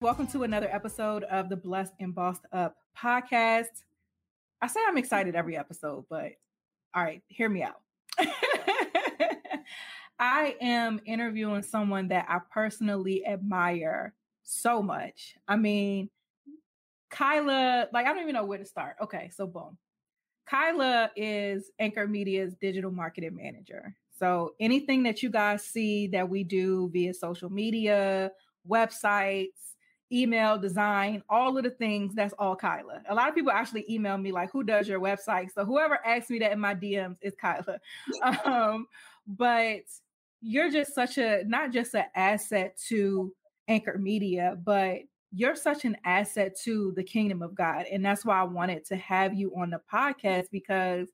Welcome to another episode of the Blessed and Bossed Up podcast. I say I'm excited every episode, but all right, hear me out. I am interviewing someone that I personally admire so much. I mean, Kyla, like, I don't even know where to start. Okay, so boom. Kyla is Anchor Media's digital marketing manager. So anything that you guys see that we do via social media, websites, email design, all of the things, that's all Kyla. A lot of people actually email me like, who does your website? So whoever asks me that in my DMs is Kyla. um, but you're just such a not just an asset to Anchor Media, but you're such an asset to the kingdom of God. And that's why I wanted to have you on the podcast because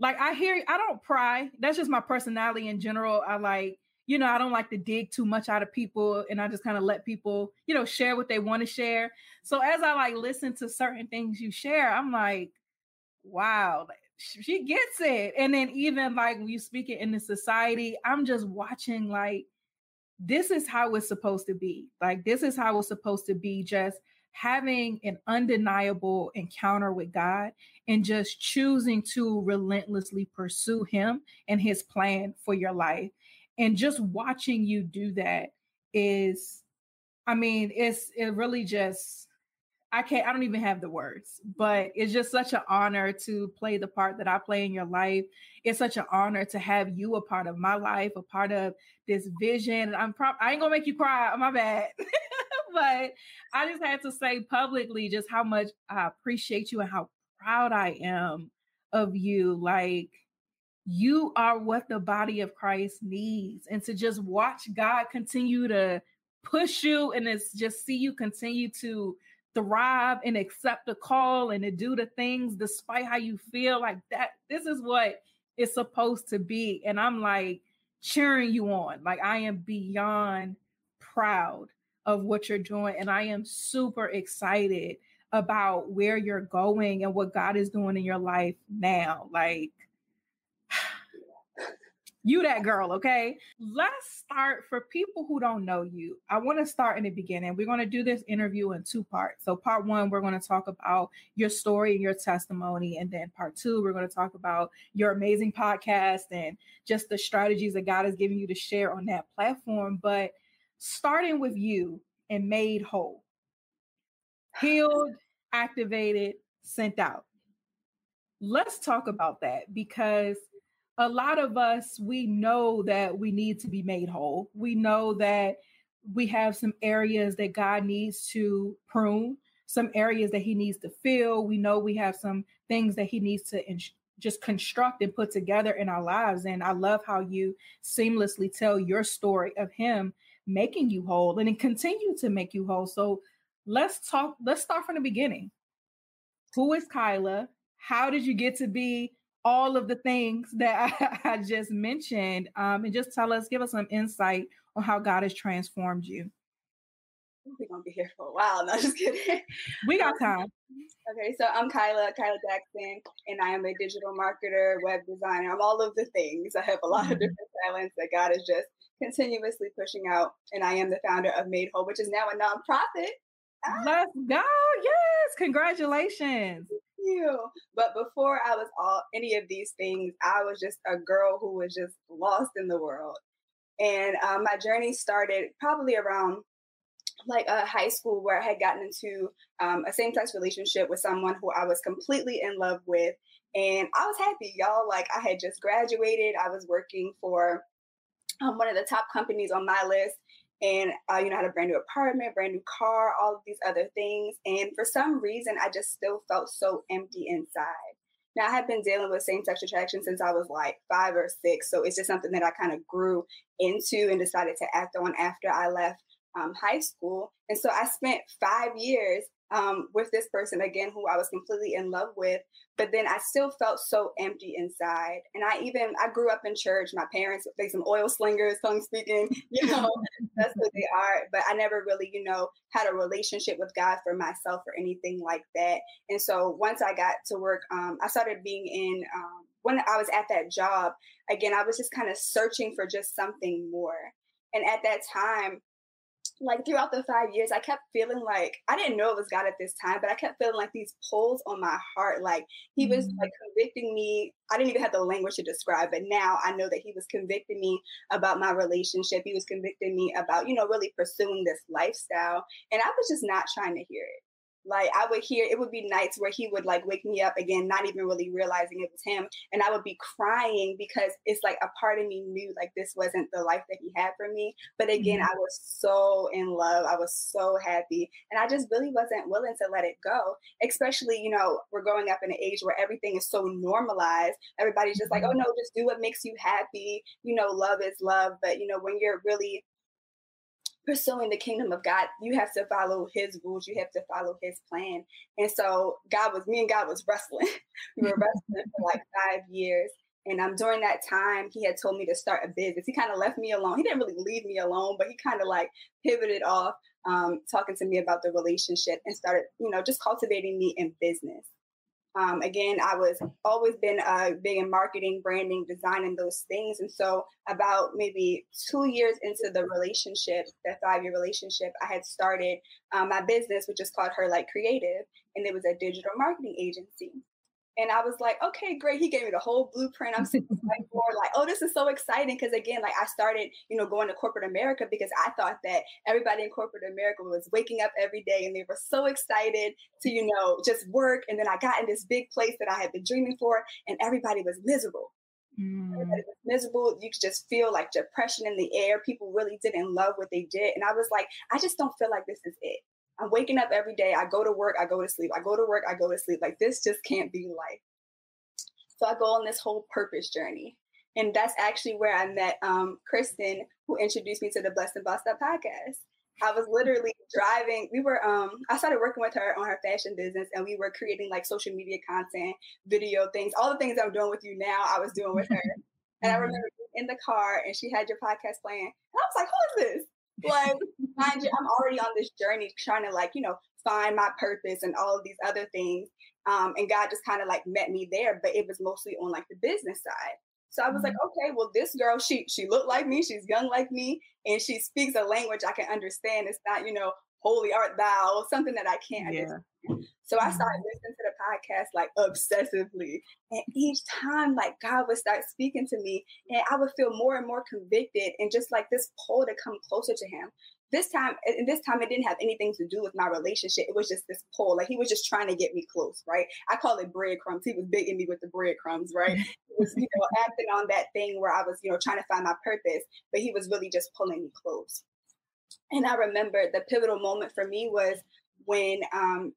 like I hear I don't pry. That's just my personality in general. I like you know, I don't like to dig too much out of people and I just kind of let people, you know, share what they want to share. So as I like listen to certain things you share, I'm like, wow, she gets it. And then even like when you speak it in the society, I'm just watching like this is how it's supposed to be. Like this is how it's supposed to be just having an undeniable encounter with God and just choosing to relentlessly pursue him and his plan for your life and just watching you do that is i mean it's it really just i can't i don't even have the words but it's just such an honor to play the part that i play in your life. It's such an honor to have you a part of my life a part of this vision i'm pro- i ain't gonna make you cry my bad. But i just had to say publicly just how much i appreciate you and how proud i am of you like you are what the body of Christ needs. And to just watch God continue to push you and it's just see you continue to thrive and accept the call and to do the things despite how you feel like that. This is what it's supposed to be. And I'm like cheering you on. Like I am beyond proud of what you're doing. And I am super excited about where you're going and what God is doing in your life now. Like, you that girl, okay? Let's start for people who don't know you. I want to start in the beginning. We're going to do this interview in two parts. So, part one, we're going to talk about your story and your testimony. And then part two, we're going to talk about your amazing podcast and just the strategies that God has given you to share on that platform. But starting with you and made whole, healed, activated, sent out. Let's talk about that because a lot of us, we know that we need to be made whole. We know that we have some areas that God needs to prune, some areas that He needs to fill. We know we have some things that He needs to just construct and put together in our lives. And I love how you seamlessly tell your story of him making you whole and continue to make you whole. So let's talk, let's start from the beginning. Who is Kyla? How did you get to be all of the things that I, I just mentioned? Um, and just tell us, give us some insight on how God has transformed you. We're gonna be here for a while. No, just kidding. We got time. Okay, so I'm Kyla, Kyla Jackson, and I am a digital marketer, web designer. I'm all of the things. I have a lot mm-hmm. of different talents that God is just continuously pushing out. And I am the founder of Made Whole, which is now a nonprofit. Ah. Let's go. Yes. Congratulations. You. But before I was all any of these things, I was just a girl who was just lost in the world. And um, my journey started probably around like a high school where I had gotten into um, a same sex relationship with someone who I was completely in love with. And I was happy, y'all. Like I had just graduated, I was working for um, one of the top companies on my list. And uh, you know, I had a brand new apartment, brand new car, all of these other things. And for some reason, I just still felt so empty inside. Now, I have been dealing with same sex attraction since I was like five or six. So it's just something that I kind of grew into and decided to act on after I left um, high school. And so I spent five years um, with this person again, who I was completely in love with, but then I still felt so empty inside. And I even I grew up in church. My parents they some oil slingers, tongue speaking, you know, that's what they are. But I never really, you know, had a relationship with God for myself or anything like that. And so once I got to work, um, I started being in. Um, when I was at that job, again, I was just kind of searching for just something more. And at that time, like throughout the five years, I kept feeling like I didn't know it was God at this time, but I kept feeling like these pulls on my heart. Like he was mm-hmm. like convicting me. I didn't even have the language to describe, but now I know that he was convicting me about my relationship. He was convicting me about, you know, really pursuing this lifestyle. And I was just not trying to hear it. Like I would hear it would be nights where he would like wake me up again, not even really realizing it was him. And I would be crying because it's like a part of me knew like this wasn't the life that he had for me. But again, mm-hmm. I was so in love. I was so happy. And I just really wasn't willing to let it go. Especially, you know, we're growing up in an age where everything is so normalized. Everybody's just like, oh mm-hmm. no, just do what makes you happy. You know, love is love. But you know, when you're really pursuing the kingdom of God, you have to follow his rules, you have to follow his plan. And so God was me and God was wrestling. we were wrestling for like five years. And um, during that time, he had told me to start a business. He kind of left me alone. He didn't really leave me alone, but he kind of like pivoted off, um, talking to me about the relationship and started, you know, just cultivating me in business. Um, again, I was always been uh, big in marketing, branding, designing those things. And so, about maybe two years into the relationship, that five year relationship, I had started um, my business, which is called Her Like Creative, and it was a digital marketing agency. And I was like, okay, great. He gave me the whole blueprint. I'm sitting board, like, oh, this is so exciting. Because again, like I started, you know, going to corporate America because I thought that everybody in corporate America was waking up every day and they were so excited to, you know, just work. And then I got in this big place that I had been dreaming for, and everybody was miserable. Mm. Everybody was miserable. You could just feel like depression in the air. People really didn't love what they did. And I was like, I just don't feel like this is it. I'm waking up every day. I go to work, I go to sleep. I go to work, I go to sleep. Like this just can't be life. So I go on this whole purpose journey. And that's actually where I met um, Kristen, who introduced me to the Blessed and Bossed Up podcast. I was literally driving. We were, um, I started working with her on her fashion business, and we were creating like social media content, video things, all the things I'm doing with you now. I was doing with her, and I mm-hmm. remember in the car, and she had your podcast playing, and I was like, "Who is this?" Like mind you, I'm already on this journey trying to like, you know, find my purpose and all of these other things. Um, and God just kind of like met me there, but it was mostly on like the business side. So I was like, mm-hmm. okay, well, this girl, she she looked like me, she's young like me, and she speaks a language I can understand. It's not, you know, holy art thou, something that I can't yeah. understand. So I started mm-hmm. listening podcast like obsessively. And each time, like God would start speaking to me, and I would feel more and more convicted and just like this pull to come closer to Him. This time, and this time, it didn't have anything to do with my relationship. It was just this pull. Like He was just trying to get me close, right? I call it breadcrumbs. He was begging me with the breadcrumbs, right? He was, you know, acting on that thing where I was, you know, trying to find my purpose, but He was really just pulling me close. And I remember the pivotal moment for me was when um,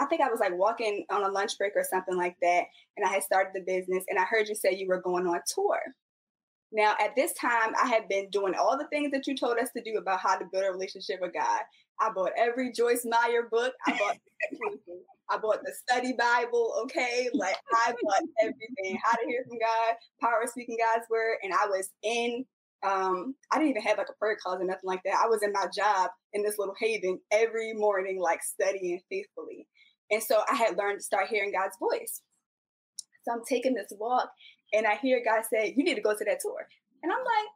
I think I was like walking on a lunch break or something like that, and I had started the business, and I heard you say you were going on tour. Now, at this time, I had been doing all the things that you told us to do about how to build a relationship with God. I bought every Joyce Meyer book. I bought I bought the study Bible, okay? Like I bought everything. How to hear from God, power of speaking God's word. And I was in um, I didn't even have like a prayer closet, or nothing like that. I was in my job in this little haven every morning, like studying faithfully. And so I had learned to start hearing God's voice. So I'm taking this walk and I hear God say, You need to go to that tour. And I'm like,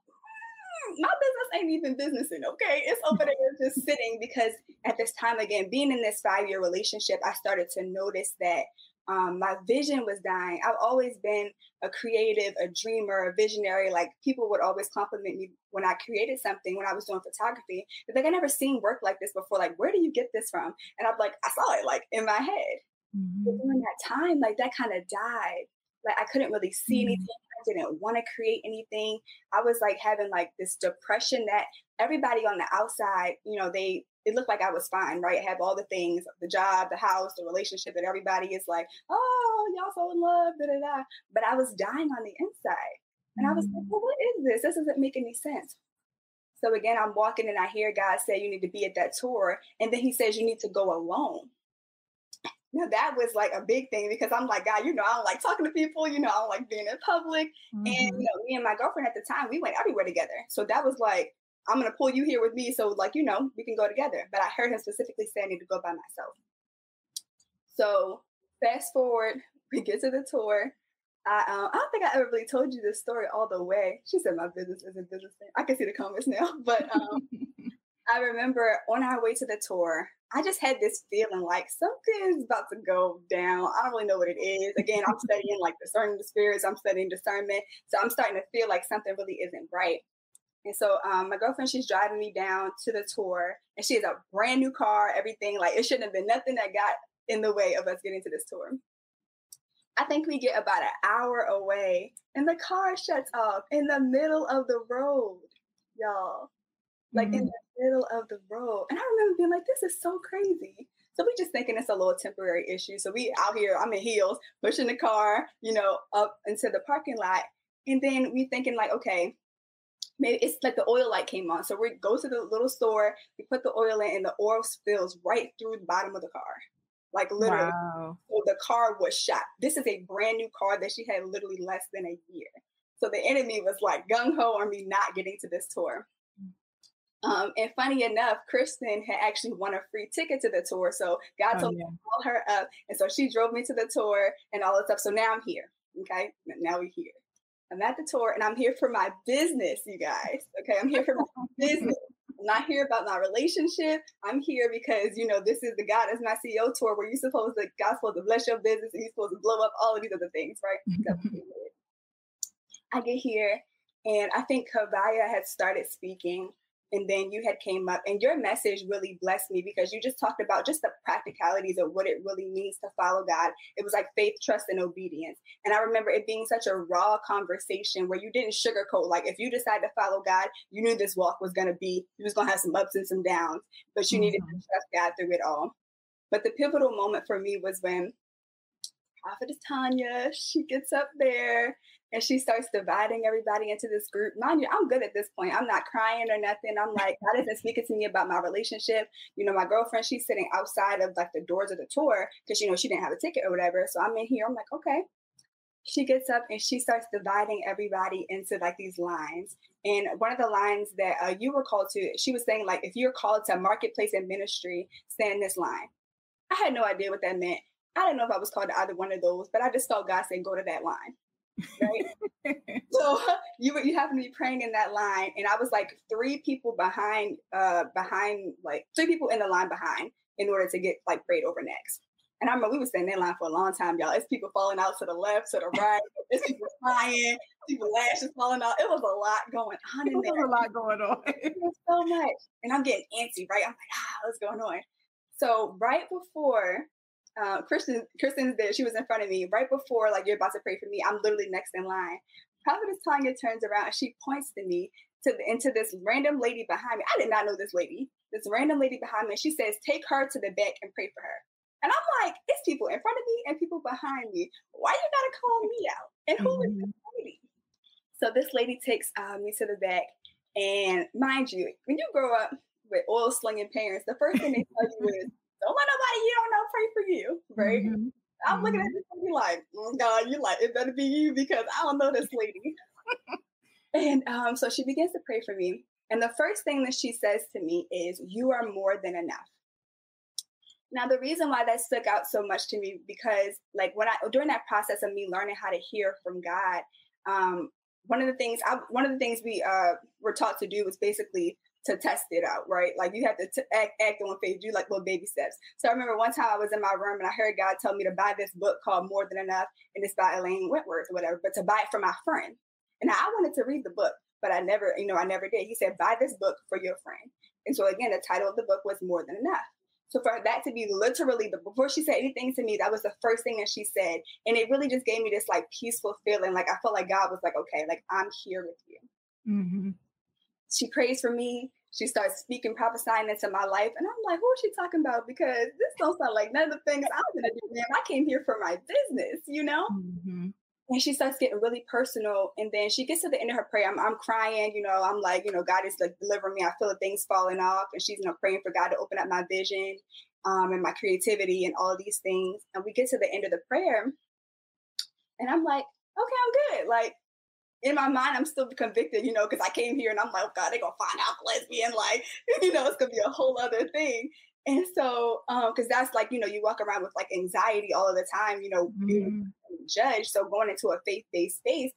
mm, my business ain't even businessing, okay? It's over there just sitting because at this time, again, being in this five year relationship, I started to notice that um, my vision was dying. I've always been a creative, a dreamer, a visionary. Like people would always compliment me when I created something when I was doing photography. But like I never seen work like this before. Like, where do you get this from? And I'm like, I saw it like in my head. Mm-hmm. But during that time, like that kind of died. Like I couldn't really see mm-hmm. anything. I didn't want to create anything. I was like having like this depression that everybody on the outside, you know, they it looked like I was fine, right? I have all the things, the job, the house, the relationship and everybody is like, oh, y'all so in love, da da da. But I was dying on the inside. And I was like, well, what is this? This doesn't make any sense. So again, I'm walking and I hear God say, you need to be at that tour. And then he says, you need to go alone. Now that was like a big thing because I'm like, God, you know, I don't like talking to people, you know, I don't like being in public. Mm-hmm. And you know, me and my girlfriend at the time, we went everywhere together. So that was like, I'm gonna pull you here with me, so like you know, we can go together. But I heard him specifically saying I need to go by myself. So fast forward, we get to the tour. I um, I don't think I ever really told you this story all the way. She said my business isn't business. Thing. I can see the comments now, but um, I remember on our way to the tour, I just had this feeling like something's about to go down. I don't really know what it is. Again, I'm studying like discerning the spirits. I'm studying discernment, so I'm starting to feel like something really isn't right. And so um, my girlfriend, she's driving me down to the tour, and she has a brand new car, everything. Like it shouldn't have been nothing that got in the way of us getting to this tour. I think we get about an hour away, and the car shuts off in the middle of the road, y'all. Like mm-hmm. in the middle of the road. And I remember being like, this is so crazy. So we just thinking it's a little temporary issue. So we out here, I'm in heels, pushing the car, you know, up into the parking lot. And then we thinking like, okay, maybe it's like the oil light came on. So we go to the little store, we put the oil in, and the oil spills right through the bottom of the car. Like literally. Wow. So the car was shot. This is a brand new car that she had literally less than a year. So the enemy was like gung ho on me not getting to this tour. Um, and funny enough, Kristen had actually won a free ticket to the tour. So God oh, told yeah. me to call her up. And so she drove me to the tour and all this stuff. So now I'm here. Okay. Now we're here. I'm at the tour and I'm here for my business, you guys. Okay, I'm here for my business. I'm not here about my relationship. I'm here because you know this is the God is my CEO tour where you're supposed to God's supposed to bless your business and you're supposed to blow up all of these other things, right? I get here and I think Kavaya had started speaking and then you had came up and your message really blessed me because you just talked about just the practicalities of what it really means to follow god it was like faith trust and obedience and i remember it being such a raw conversation where you didn't sugarcoat like if you decide to follow god you knew this walk was going to be you was going to have some ups and some downs but you mm-hmm. needed to mm-hmm. trust god through it all but the pivotal moment for me was when prophetess tanya she gets up there and she starts dividing everybody into this group. Mind you, I'm good at this point. I'm not crying or nothing. I'm like, God isn't speaking to me about my relationship. You know, my girlfriend, she's sitting outside of like the doors of the tour because you know she didn't have a ticket or whatever. So I'm in here. I'm like, okay. She gets up and she starts dividing everybody into like these lines. And one of the lines that uh, you were called to, she was saying like, if you're called to marketplace and ministry, stand this line. I had no idea what that meant. I don't know if I was called to either one of those, but I just felt God saying, go to that line right? so you you happen to be praying in that line, and I was like three people behind, uh, behind like three people in the line behind in order to get like prayed over next. And I remember we were standing in line for a long time, y'all. It's people falling out to the left, to the right. It's people crying, people lashes falling out. It was a lot going on in there. It was a lot going on. it was so much. And I'm getting antsy, right? I'm like, ah, what's going on? So right before uh, Kristen, Kristen's there. She was in front of me right before, like, you're about to pray for me. I'm literally next in line. Prophetess Tanya turns around and she points to me to the, into this random lady behind me. I did not know this lady. This random lady behind me. She says, "Take her to the back and pray for her." And I'm like, it's people in front of me and people behind me. Why you gotta call me out? And who mm-hmm. is this lady? So this lady takes uh, me to the back, and mind you, when you grow up with oil slinging parents, the first thing they tell you is, "Don't let nobody you don't know pray for you." Right? Mm-hmm. I'm looking at mm-hmm. this and be like, oh, God, you like it better be you because I don't know this lady. and um, so she begins to pray for me. And the first thing that she says to me is, You are more than enough. Now, the reason why that stuck out so much to me because, like, when I during that process of me learning how to hear from God, um, one of the things I, one of the things we uh, were taught to do was basically to test it out, right? Like you have to t- act, act on faith, do like little baby steps. So I remember one time I was in my room and I heard God tell me to buy this book called More Than Enough, and it's by Elaine Welteroth or whatever, but to buy it for my friend. And I wanted to read the book, but I never, you know, I never did. He said, buy this book for your friend. And so again, the title of the book was More Than Enough. So for that to be literally the before she said anything to me, that was the first thing that she said. And it really just gave me this like peaceful feeling. Like I felt like God was like, okay, like I'm here with you. Mm-hmm. She prays for me. She starts speaking, prophesying into my life. And I'm like, who is she talking about? Because this don't sound like none of the things I'm gonna do, man. I came here for my business, you know? Mm-hmm and she starts getting really personal and then she gets to the end of her prayer I'm, I'm crying you know i'm like you know god is like delivering me i feel the things falling off and she's you know praying for god to open up my vision um, and my creativity and all these things and we get to the end of the prayer and i'm like okay i'm good like in my mind i'm still convicted you know because i came here and i'm like oh god they're gonna find out lesbian like you know it's gonna be a whole other thing and so, because um, that's like, you know, you walk around with like anxiety all of the time, you know, mm-hmm. being judged. So going into a faith based space,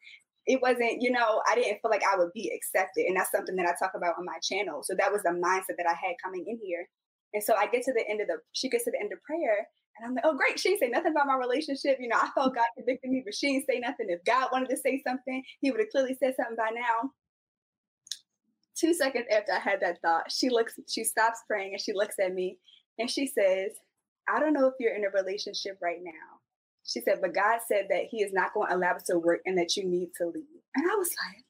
it wasn't, you know, I didn't feel like I would be accepted. And that's something that I talk about on my channel. So that was the mindset that I had coming in here. And so I get to the end of the, she gets to the end of prayer. And I'm like, oh, great. She didn't say nothing about my relationship. You know, I felt God convicted me, but she didn't say nothing. If God wanted to say something, he would have clearly said something by now two seconds after I had that thought, she looks, she stops praying and she looks at me and she says, I don't know if you're in a relationship right now. She said, but God said that He is not going to allow us to work and that you need to leave. And I was like,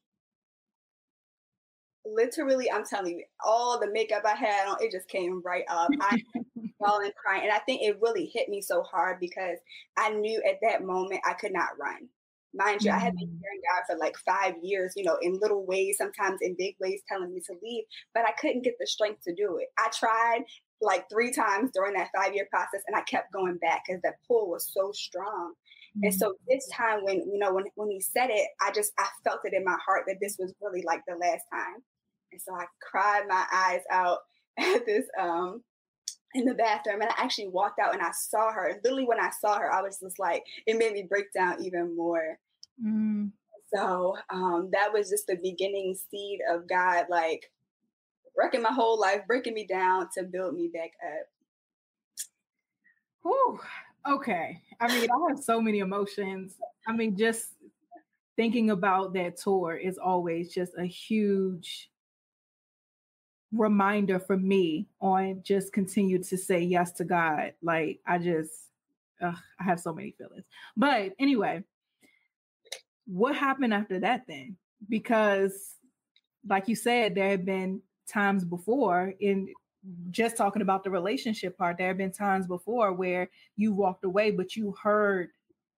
literally, I'm telling you, all the makeup I had on, it just came right up. I falling crying. And I think it really hit me so hard because I knew at that moment I could not run. Mind you, mm-hmm. I had been mm. hearing God for like five years, you know, in little ways, sometimes in big ways, telling me to leave, but I couldn't get the strength to do it. I tried like three times during that five year process, and I kept going back because that pull was so strong. Mm-hmm. And so this time, when you know, when when he said it, I just I felt it in my heart that this was really like the last time. And so I cried my eyes out at this um in the bathroom and I actually walked out and I saw her. Literally when I saw her, I was just like, it made me break down even more. Mm. So um, that was just the beginning seed of God, like wrecking my whole life, breaking me down to build me back up. Whew. Okay. I mean, I have so many emotions. I mean, just thinking about that tour is always just a huge reminder for me on just continue to say yes to God. Like I just, ugh, I have so many feelings. But anyway, what happened after that then? Because, like you said, there have been times before in just talking about the relationship part, there have been times before where you walked away, but you heard,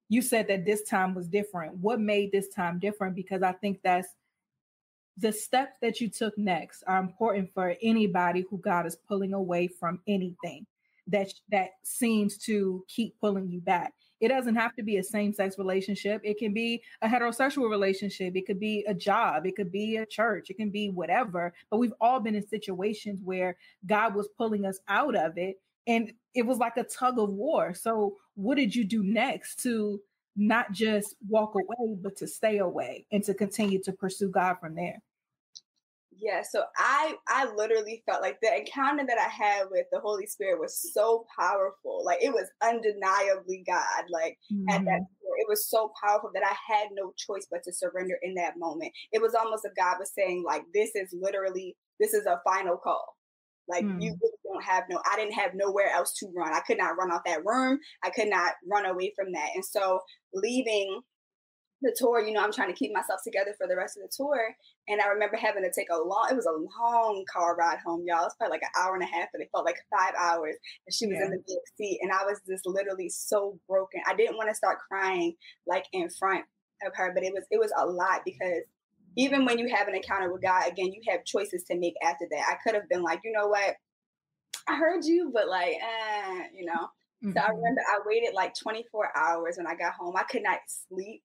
you said that this time was different. What made this time different? Because I think that's the steps that you took next are important for anybody who God is pulling away from anything that that seems to keep pulling you back. It doesn't have to be a same sex relationship. It can be a heterosexual relationship. It could be a job. It could be a church. It can be whatever. But we've all been in situations where God was pulling us out of it. And it was like a tug of war. So, what did you do next to not just walk away, but to stay away and to continue to pursue God from there? Yeah so i i literally felt like the encounter that i had with the holy spirit was so powerful like it was undeniably god like mm-hmm. at that mm-hmm. it was so powerful that i had no choice but to surrender in that moment it was almost as god was saying like this is literally this is a final call like mm. you really don't have no i didn't have nowhere else to run i could not run out that room i could not run away from that and so leaving the tour, you know, I'm trying to keep myself together for the rest of the tour. And I remember having to take a long, it was a long car ride home, y'all. It's probably like an hour and a half, but it felt like five hours. And she was yeah. in the back seat. And I was just literally so broken. I didn't want to start crying like in front of her, but it was it was a lot because even when you have an encounter with God, again, you have choices to make after that. I could have been like, you know what? I heard you, but like, eh, you know. Mm-hmm. So I mm-hmm. remember I waited like 24 hours when I got home. I could not sleep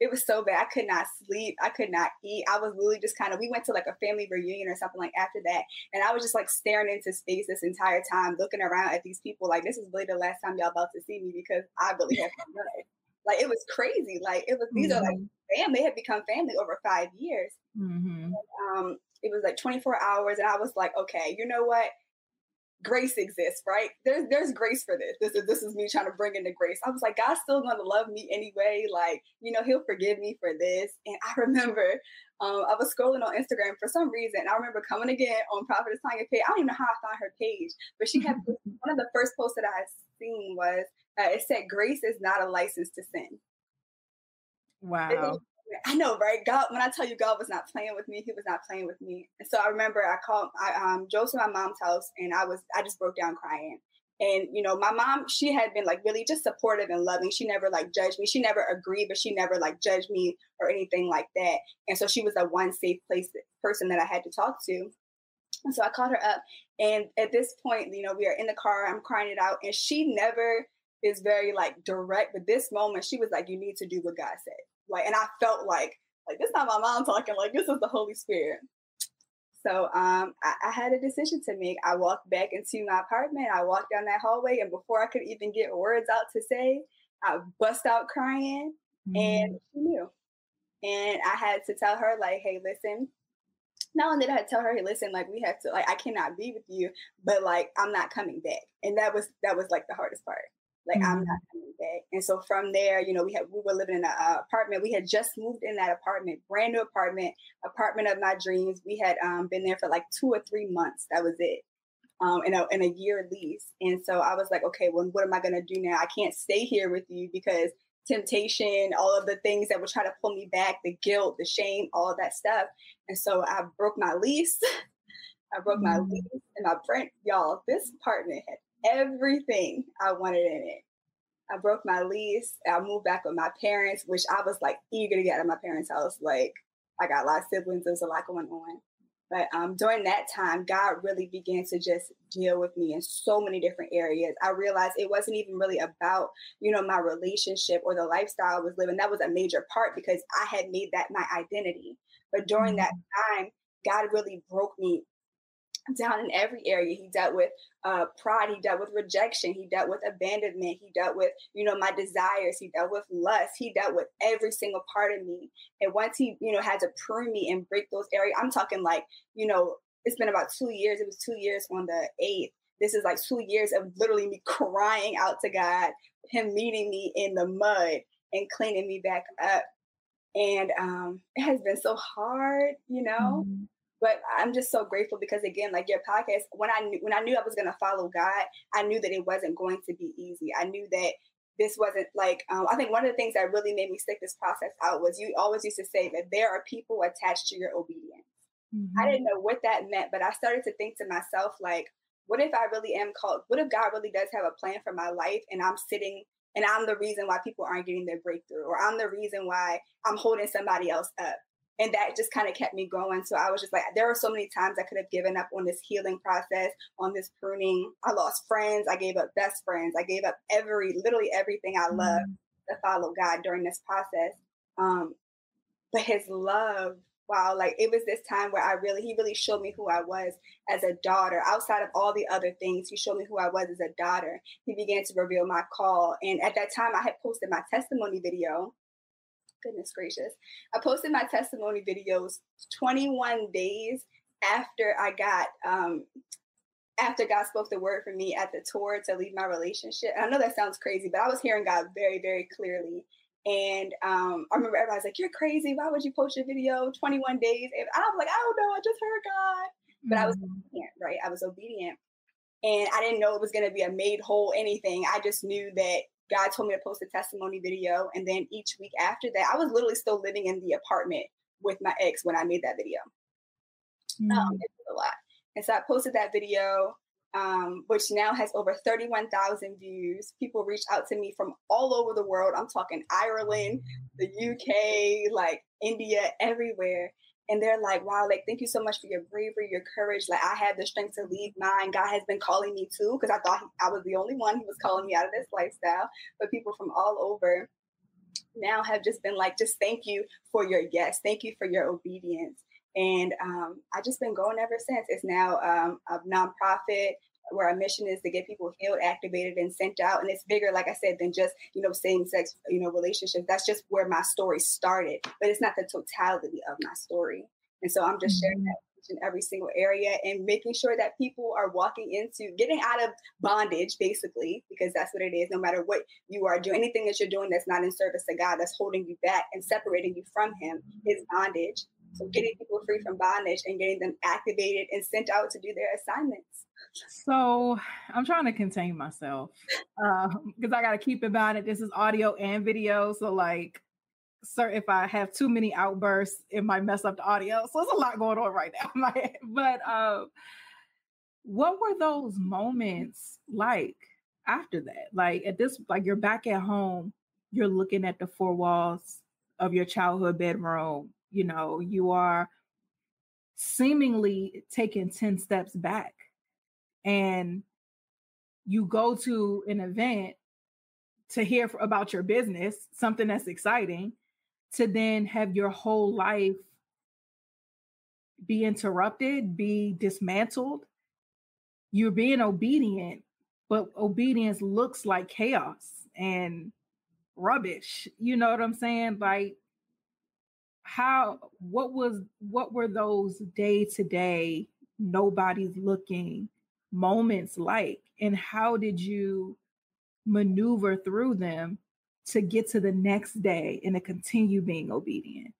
it was so bad. I could not sleep. I could not eat. I was literally just kind of, we went to like a family reunion or something like after that. And I was just like staring into space this entire time, looking around at these people. Like, this is really the last time y'all about to see me because I really have to Like, it was crazy. Like, it was, these mm-hmm. are like mm-hmm. They had become family over five years. Mm-hmm. And, um, it was like 24 hours. And I was like, okay, you know what? Grace exists, right? There's there's grace for this. This is this is me trying to bring in the grace. I was like, God's still gonna love me anyway. Like, you know, He'll forgive me for this. And I remember um, I was scrolling on Instagram for some reason. I remember coming again on Prophetess Tanya page. I don't even know how I found her page, but she had one of the first posts that I had seen was uh, it said, "Grace is not a license to sin." Wow. I know, right? God, when I tell you God was not playing with me, He was not playing with me. And so I remember I called, I um, drove to my mom's house, and I was, I just broke down crying. And you know, my mom, she had been like really just supportive and loving. She never like judged me. She never agreed, but she never like judged me or anything like that. And so she was the one safe place person that I had to talk to. And so I called her up, and at this point, you know, we are in the car. I'm crying it out, and she never is very like direct. But this moment, she was like, "You need to do what God said." Like, and I felt like, like this not my mom talking, like this is the Holy Spirit. So um, I, I, had a decision to make. I walked back into my apartment. I walked down that hallway, and before I could even get words out to say, I bust out crying, mm-hmm. and she knew. And I had to tell her, like, hey, listen. Not only did I tell her, hey, listen, like we have to, like, I cannot be with you, but like I'm not coming back. And that was that was like the hardest part. Like mm-hmm. I'm not coming back. And so from there, you know, we had we were living in an uh, apartment. We had just moved in that apartment, brand new apartment, apartment of my dreams. We had um, been there for like two or three months. That was it. Um, in a in a year lease. And so I was like, okay, well, what am I gonna do now? I can't stay here with you because temptation, all of the things that would try to pull me back, the guilt, the shame, all of that stuff. And so I broke my lease. I broke my mm. lease and my rent. Y'all, this apartment had everything I wanted in it. I broke my lease. I moved back with my parents, which I was like eager to get out of my parents' house. Like I got a lot of siblings. There's a lot going on. But um, during that time, God really began to just deal with me in so many different areas. I realized it wasn't even really about, you know, my relationship or the lifestyle I was living. That was a major part because I had made that my identity. But during that mm-hmm. time, God really broke me down in every area. He dealt with uh, pride. He dealt with rejection. He dealt with abandonment. He dealt with, you know, my desires. He dealt with lust. He dealt with every single part of me. And once he, you know, had to prune me and break those areas, I'm talking like, you know, it's been about two years. It was two years on the 8th. This is like two years of literally me crying out to God, him meeting me in the mud and cleaning me back up. And um, it has been so hard, you know. Mm-hmm but I'm just so grateful because again, like your podcast, when I knew when I knew I was gonna follow God, I knew that it wasn't going to be easy. I knew that this wasn't like um, I think one of the things that really made me stick this process out was you always used to say that there are people attached to your obedience. Mm-hmm. I didn't know what that meant, but I started to think to myself like, what if I really am called? What if God really does have a plan for my life, and I'm sitting and I'm the reason why people aren't getting their breakthrough, or I'm the reason why I'm holding somebody else up and that just kind of kept me going. So I was just like, there were so many times I could have given up on this healing process, on this pruning. I lost friends. I gave up best friends. I gave up every, literally everything I love mm. to follow God during this process. Um, but His love, wow, like it was this time where I really, He really showed me who I was as a daughter. Outside of all the other things, He showed me who I was as a daughter. He began to reveal my call, and at that time, I had posted my testimony video goodness gracious. I posted my testimony videos 21 days after I got um after God spoke the word for me at the tour to leave my relationship. And I know that sounds crazy, but I was hearing God very, very clearly. And um, I remember everybody's like, You're crazy. Why would you post your video 21 days? And I was like, I don't know. I just heard God. But. I was mm-hmm. obedient, right? I was obedient. And I didn't know it was going to be a made whole anything. I just knew that God told me to post a testimony video. And then each week after that, I was literally still living in the apartment with my ex when I made that video. Um, mm. Um, it was a lot. And so I posted that video, um, which now has over 31,000 views. People reach out to me from all over the world. I'm talking Ireland, the UK, like India, everywhere and they're like, wow, like, thank you so much for your bravery, your courage. Like, I had the strength to leave mine. God has been calling me too, because I thought I was the only one who was calling me out of this lifestyle. But people from all over now have just been like, just thank you for your yes. Thank you for your obedience. And um, I've just been going ever since. It's now um, a nonprofit where our mission is to get people healed, activated, and sent out. And it's bigger, like I said, than just you know same sex you know relationships. That's just where my story started, but it's not the totality of my story. And so I'm just sharing mm-hmm. that in every single area and making sure that people are walking into getting out of bondage, basically, because that's what it is. No matter what you are doing, anything that you're doing that's not in service to God, that's holding you back and separating you from Him is bondage. So getting people free from bondage and getting them activated and sent out to do their assignments. So I'm trying to contain myself because um, I got to keep in mind that this is audio and video. So like, sir, if I have too many outbursts, it might mess up the audio. So there's a lot going on right now. but um, what were those moments like after that? Like at this, like you're back at home, you're looking at the four walls of your childhood bedroom. You know, you are seemingly taking 10 steps back and you go to an event to hear about your business, something that's exciting, to then have your whole life be interrupted, be dismantled. You're being obedient, but obedience looks like chaos and rubbish. You know what I'm saying? Like how what was what were those day to day nobody's looking moments like? And how did you maneuver through them to get to the next day and to continue being obedient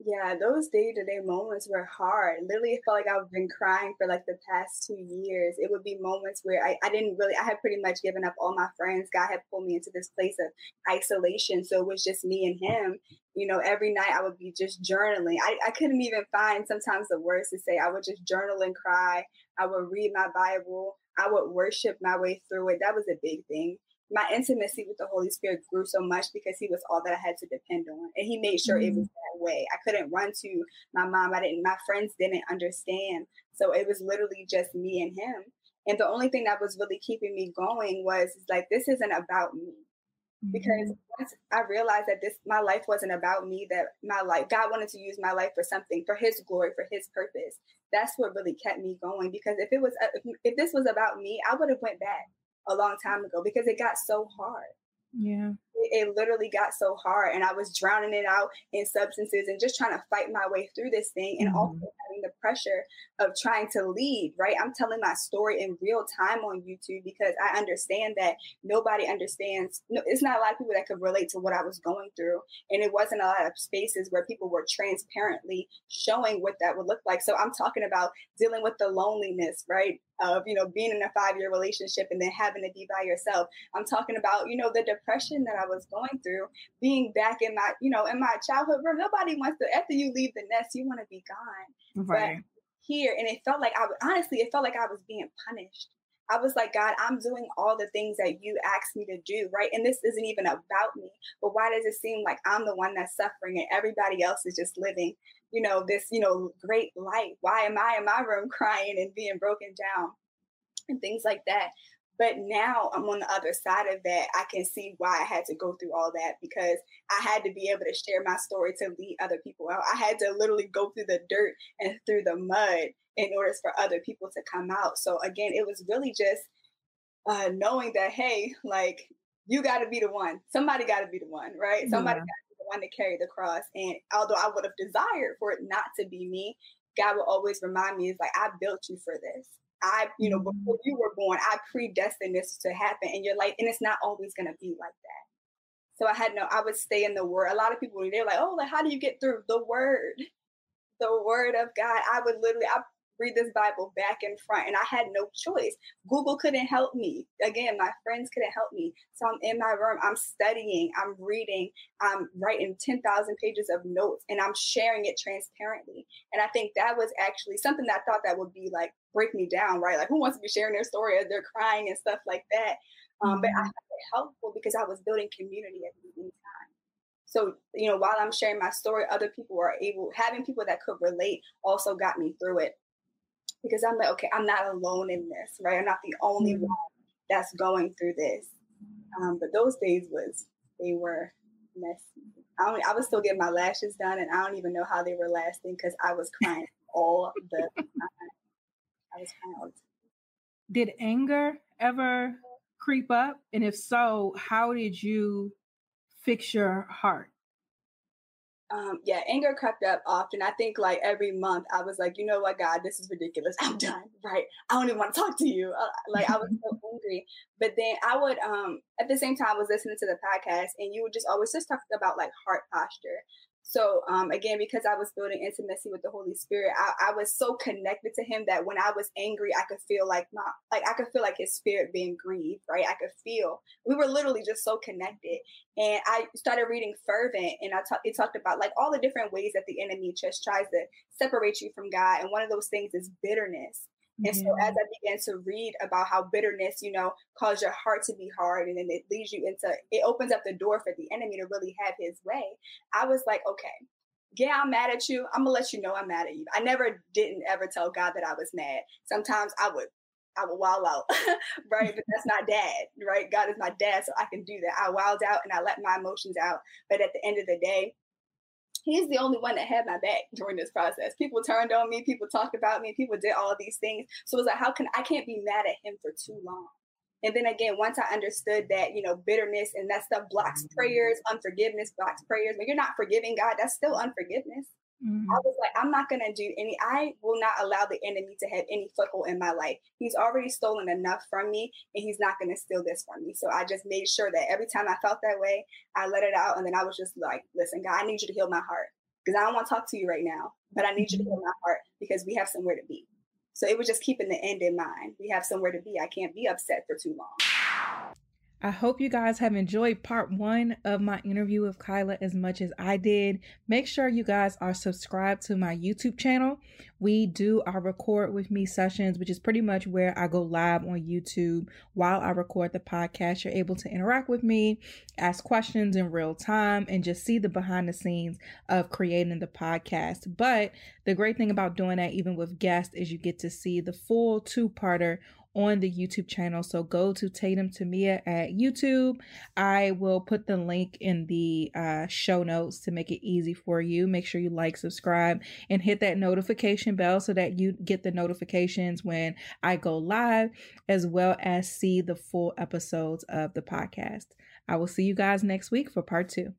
yeah, those day to day moments were hard. Literally, it felt like I've been crying for like the past two years. It would be moments where I, I didn't really, I had pretty much given up all my friends. God had pulled me into this place of isolation. So it was just me and him. You know, every night I would be just journaling. I, I couldn't even find sometimes the words to say. I would just journal and cry. I would read my Bible. I would worship my way through it. That was a big thing my intimacy with the Holy Spirit grew so much because he was all that I had to depend on. And he made sure mm-hmm. it was mm-hmm. that way. I couldn't run to my mom. I didn't, my friends didn't understand. So it was literally just me and him. And the only thing that was really keeping me going was like, this isn't about me. Mm-hmm. Because once I realized that this, my life wasn't about me, that my life, God wanted to use my life for something, for his glory, for his purpose. That's what really kept me going. Because if it was, if, if this was about me, I would have went back a long time ago because it got so hard. Yeah. It, it, literally got so hard. And I was drowning it out in substances and just trying to fight my way through this thing. And mm-hmm. also having the pressure of trying to lead, right? I'm telling my story in real time on YouTube because I understand that nobody understands. No, it's not a lot of people that could relate to what I was going through. And it wasn't a lot of spaces where people were transparently showing what that would look like. So I'm talking about dealing with the loneliness, right? of you know being in a five year relationship and then having to be by yourself i'm talking about you know the depression that i was going through being back in my you know in my childhood room nobody wants to after you leave the nest you want to be gone right but here and it felt like i honestly it felt like i was being punished I was like, God, I'm doing all the things that you asked me to do, right? And this isn't even about me, but why does it seem like I'm the one that's suffering and everybody else is just living you know, this, you know, great life? Why am I in my room crying and being broken down and things like that? But now I'm on the other side of that. I can see why I had to go through all that because I had to be able to share my story to lead other people out. I had to literally go through the dirt and through the mud in order for other people to come out. So again, it was really just uh, knowing that, hey, like you got to be the one. Somebody got to be the one, right? Somebody yeah one to carry the cross. And although I would have desired for it not to be me, God will always remind me, "Is like I built you for this. I, you know, before mm-hmm. you were born, I predestined this to happen in your life, and it's not always going to be like that." So I had no. I would stay in the word. A lot of people they're like, "Oh, like how do you get through the word?" The word of God. I would literally. I read this Bible back and front. And I had no choice. Google couldn't help me. Again, my friends couldn't help me. So I'm in my room, I'm studying, I'm reading, I'm writing 10,000 pages of notes, and I'm sharing it transparently. And I think that was actually something that I thought that would be like break me down, right? Like who wants to be sharing their story as they're crying and stuff like that? Um, mm-hmm. But I mm-hmm. found it helpful because I was building community at the same time. So, you know, while I'm sharing my story, other people are able, having people that could relate also got me through it. Because I'm like, okay, I'm not alone in this, right? I'm not the only mm-hmm. one that's going through this. Um, but those days was, they were messy. I, don't, I was still getting my lashes done, and I don't even know how they were lasting because I was crying all the time. I was crying all the time. Did anger ever creep up? And if so, how did you fix your heart? Um, yeah, anger crept up often. I think like every month I was like, you know what, God, this is ridiculous. I'm done. Right. I don't even want to talk to you. Uh, like I was so angry. But then I would, um, at the same time, I was listening to the podcast and you would just always just talk about like heart posture. So um, again, because I was building intimacy with the Holy Spirit, I, I, was so connected to Him that when I was angry, I could feel like my like I could feel like His Spirit being grieved. Right, I could feel we were literally just so connected. And I started reading Fervent, and I talked. It talked about like all the different ways that the enemy just tries to separate you from God, and one of those things is bitterness. And so as I began to read about how bitterness, you know, causes your heart to be hard and then it leads you into it opens up the door for the enemy to really have his way. I was like, okay, yeah, I'm mad at you. I'm gonna let you know I'm mad at you. I never didn't ever tell God that I was mad. Sometimes I would I would wild out, right? But that's not dad, right? God is my dad, so I can do that. I wild out and I let my emotions out. But at the end of the day, he's the only one that had my back during this process. People turned on me, people talked about me, people did all these things. So it was like, how can I can't be mad at him for too long? And then again, once I understood that, you know, bitterness and that stuff blocks mm-hmm. prayers, unforgiveness blocks prayers. When you're not forgiving God, that's still unforgiveness. Mm-hmm. I was like, I'm not going to do any, I will not allow the enemy to have any foothold in my life. He's already stolen enough from me and he's not going to steal this from me. So I just made sure that every time I felt that way, I let it out. And then I was just like, listen, God, I need you to heal my heart because I don't want to talk to you right now, but I need you to mm-hmm. heal my heart because we have somewhere to be. So it was just keeping the end in mind. We have somewhere to be. I can't be upset for too long. I hope you guys have enjoyed part one of my interview with Kyla as much as I did. Make sure you guys are subscribed to my YouTube channel. We do our record with me sessions, which is pretty much where I go live on YouTube while I record the podcast. You're able to interact with me, ask questions in real time, and just see the behind the scenes of creating the podcast. But the great thing about doing that, even with guests, is you get to see the full two parter on the YouTube channel. So go to Tatum Tamia at YouTube. I will put the link in the uh, show notes to make it easy for you. Make sure you like, subscribe, and hit that notification bell so that you get the notifications when I go live, as well as see the full episodes of the podcast. I will see you guys next week for part two.